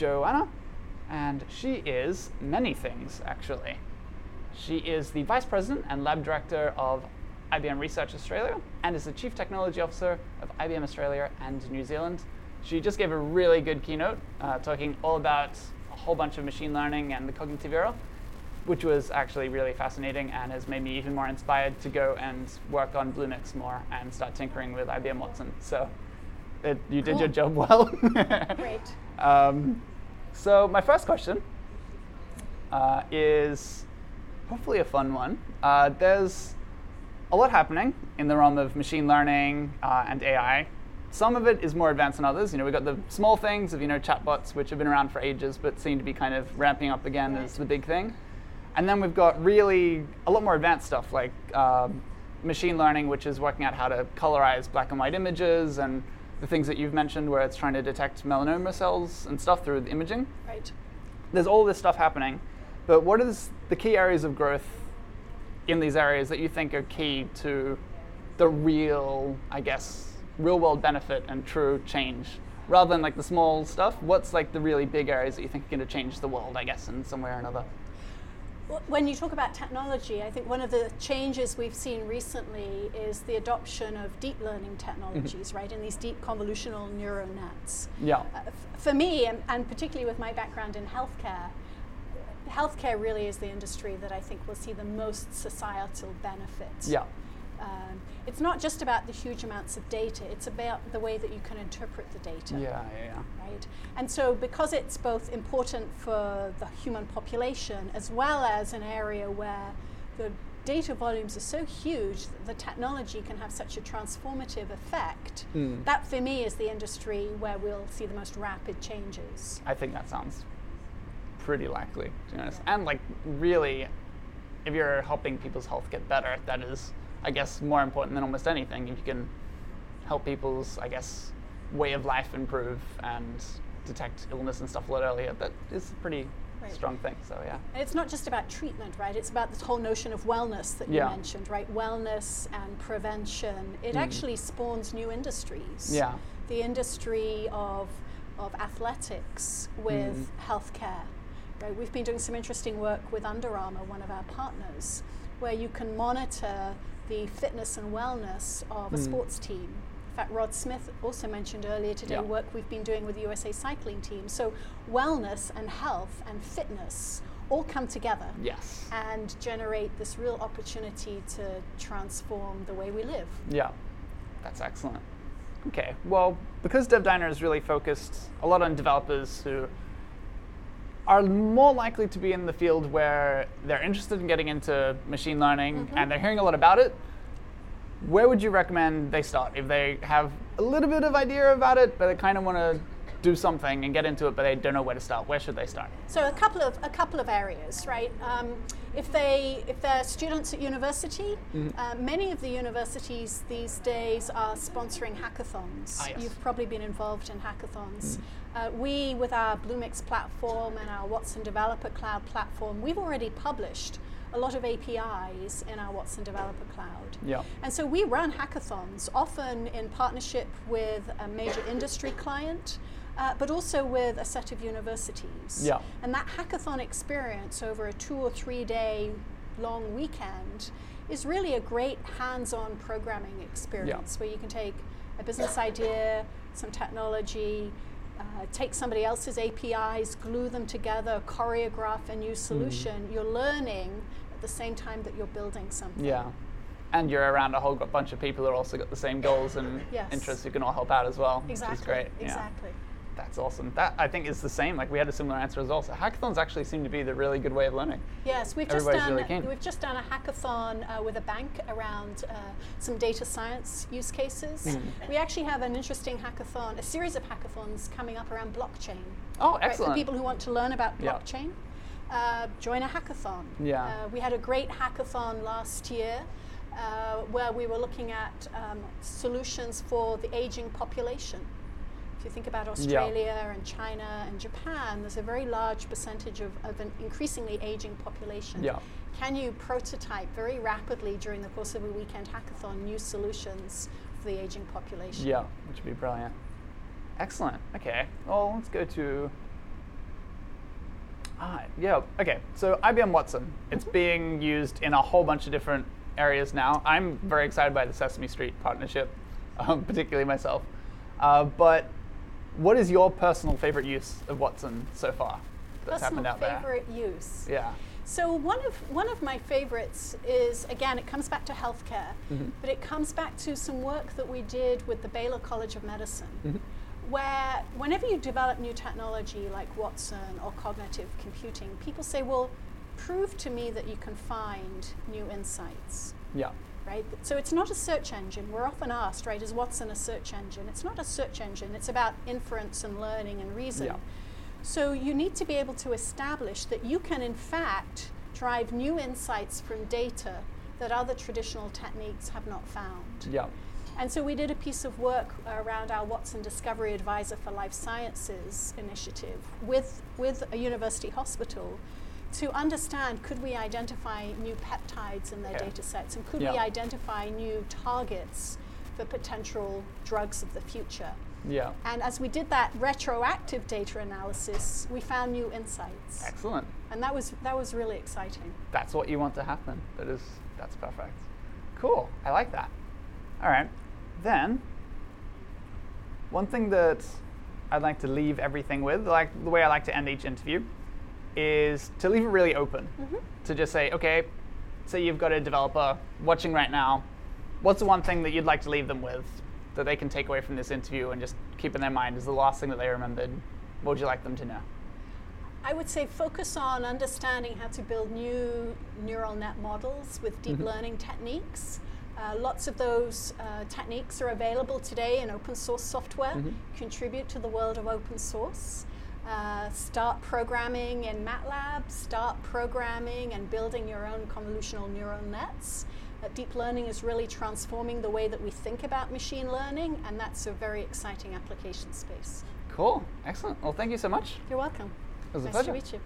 Joanna, and she is many things, actually. She is the Vice President and Lab Director of IBM Research Australia and is the Chief Technology Officer of IBM Australia and New Zealand. She just gave a really good keynote uh, talking all about a whole bunch of machine learning and the cognitive era, which was actually really fascinating and has made me even more inspired to go and work on Bluemix more and start tinkering with IBM Watson. So it, you did Cool. your job well. Great. Um, so my first question uh, is hopefully a fun one. Uh, there's a lot happening in the realm of machine learning uh, and AI. Some of it is more advanced than others. You know, we've got the small things of you know chatbots, which have been around for ages, but seem to be kind of ramping up again as the big thing. And then we've got really a lot more advanced stuff like um, machine learning, which is working out how to colorize black and white images, and the things that you've mentioned, where it's trying to detect melanoma cells and stuff through the imaging Right. there's all this stuff happening, but what is the key areas of growth in these areas that you think are key to the real, I guess, real world benefit and true change? Rather than like the small stuff, what's like the really big areas that you think are going to change the world, I guess, in some way or another? When you talk about technology, I think one of the changes we've seen recently is the adoption of deep learning technologies, right? And these deep convolutional neural nets. Yeah. Uh, f- for me, and, and particularly with my background in healthcare, healthcare really is the industry that I think will see the most societal benefits. Yeah. Um, it's not just about the huge amounts of data, it's about the way that you can interpret the data. Yeah, yeah, yeah. Right? And so, because it's both important for the human population as well as an area where the data volumes are so huge that the technology can have such a transformative effect, Mm. that for me is the industry where we'll see the most rapid changes. I think that sounds pretty likely, to be honest. And like really, if you're helping people's health get better, that is, I guess, more important than almost anything. If you can help people's, I guess, way of life improve and detect illness and stuff a lot earlier, that is a pretty Right. strong thing. So yeah. And it's not just about treatment, right? It's about this whole notion of wellness that you mentioned, right? Wellness and prevention. It mm. actually spawns new industries. Yeah. The industry of, of athletics with mm. healthcare. Right? We've been doing some interesting work with Under Armour, one of our partners, where you can monitor the fitness and wellness of a hmm. sports team. In fact, Rod Smith also mentioned earlier today Yeah. work we've been doing with the USA cycling team. So, wellness and health and fitness all come together Yes. and generate this real opportunity to transform the way we live. Yeah, that's excellent. Okay, well, because DevDiner is really focused a lot on developers who are more likely to be in the field where they're interested in getting into machine learning mm-hmm. and they're hearing a lot about it, where would you recommend they start? If they have a little bit of idea about it, but they kind of want to do something and get into it, but they don't know where to start? Where should they start? So a couple of a couple of areas, right? Um, if they if they're students at university, uh, many of the universities these days are sponsoring hackathons. Ah, yes. You've probably been involved in hackathons. Uh, we, with our Bluemix platform and our Watson Developer Cloud platform, we've already published a lot of APIs in our Watson Developer Cloud. Yeah. And so we run hackathons, often in partnership with a major industry client, uh, but also with a set of universities. Yeah. And that hackathon experience over a two or three day long weekend is really a great hands on programming experience where you can take a business idea, some technology, uh, take somebody else's APIs, glue them together, choreograph a new solution. You're learning at the same time that you're building something. Yeah. And you're around a whole bunch of people who also got the same goals and Yes. interests who can all help out as well, Exactly. which is great. Yeah. That's awesome. That I think is the same. Like we had a similar answer as well. So hackathons actually seem to be the really good way of learning. Yes, we've just done really keen. we've just done a hackathon uh, with a bank around uh, some data science use cases. Mm-hmm. We actually have an interesting hackathon, a series of hackathons coming up around blockchain. Oh, Right, excellent. for people who want to learn about Yeah. blockchain, uh, join a hackathon. Yeah. Uh, we had a great hackathon last year uh, where we were looking at um, solutions for the aging population. If you think about Australia and China and Japan, there's a very large percentage of, of an increasingly aging population. Yeah. Can you prototype very rapidly during the course of a weekend hackathon new solutions for the aging population? Yeah, which would be brilliant. Excellent. Okay. Well, let's go to Ah, yeah. Okay. So IBM Watson, it's being used in a whole bunch of different areas now. I'm very excited by the Sesame Street partnership, um, particularly myself. Uh, but what is your personal favorite use of Watson so far that's Personal happened out there? favorite use. Yeah. So one of one of my favorites is again it comes back to healthcare, Mhm. but it comes back to some work that we did with the Baylor College of Medicine, Mhm. where whenever you develop new technology like Watson or cognitive computing, people say, "Well, prove to me that you can find new insights." Yeah. Right? So it's not a search engine. We're often asked, right, is Watson a search engine? It's not a search engine. It's about inference and learning and reason. Yeah. So you need to be able to establish that you can, in fact, drive new insights from data that other traditional techniques have not found. Yeah. And so we did a piece of work around our Watson Discovery Advisor for Life Sciences initiative with, with a university hospital to understand could we identify new peptides in their Okay. data sets and could we identify new targets for potential drugs of the future. Yeah. And as we did that retroactive data analysis, we found new insights. Excellent. And that was, that was really exciting. That's what you want to happen. That is, that's perfect. Cool. I like that. All right. Then, one thing that I'd like to leave everything with, like the way I like to end each interview, is to leave it really open. To just say, okay, say you've got a developer watching right now. What's the one thing that you'd like to leave them with that they can take away from this interview and just keep in their mind is the last thing that they remembered? What would you like them to know? I would say focus on understanding how to build new neural net models with deep Mhm. learning techniques. Uh, lots of those uh, techniques are available today in open source software. Mhm. Contribute to the world of open source. Uh, start programming in MATLAB, start programming and building your own convolutional neural nets. Uh, deep learning is really transforming the way that we think about machine learning, and that's a very exciting application space. Cool. Excellent. Well, thank you so much. You're welcome. It was a nice pleasure. to meet you.